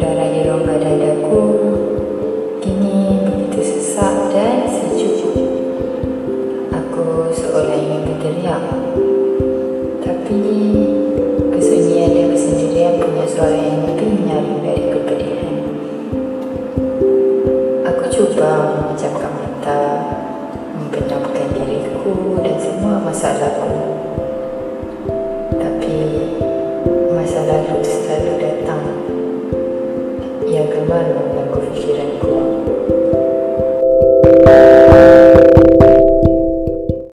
udara di rongga dadaku kini begitu sesak dan sejuk. Aku seolah ingin berteriak, tapi kesunyian dan kesendirian punya suara yang lebih menyaring dari kepedihan. Aku cuba memejamkan mata, membenamkan diriku dan semua masalahku. yang kembali membelenggu pikiranku.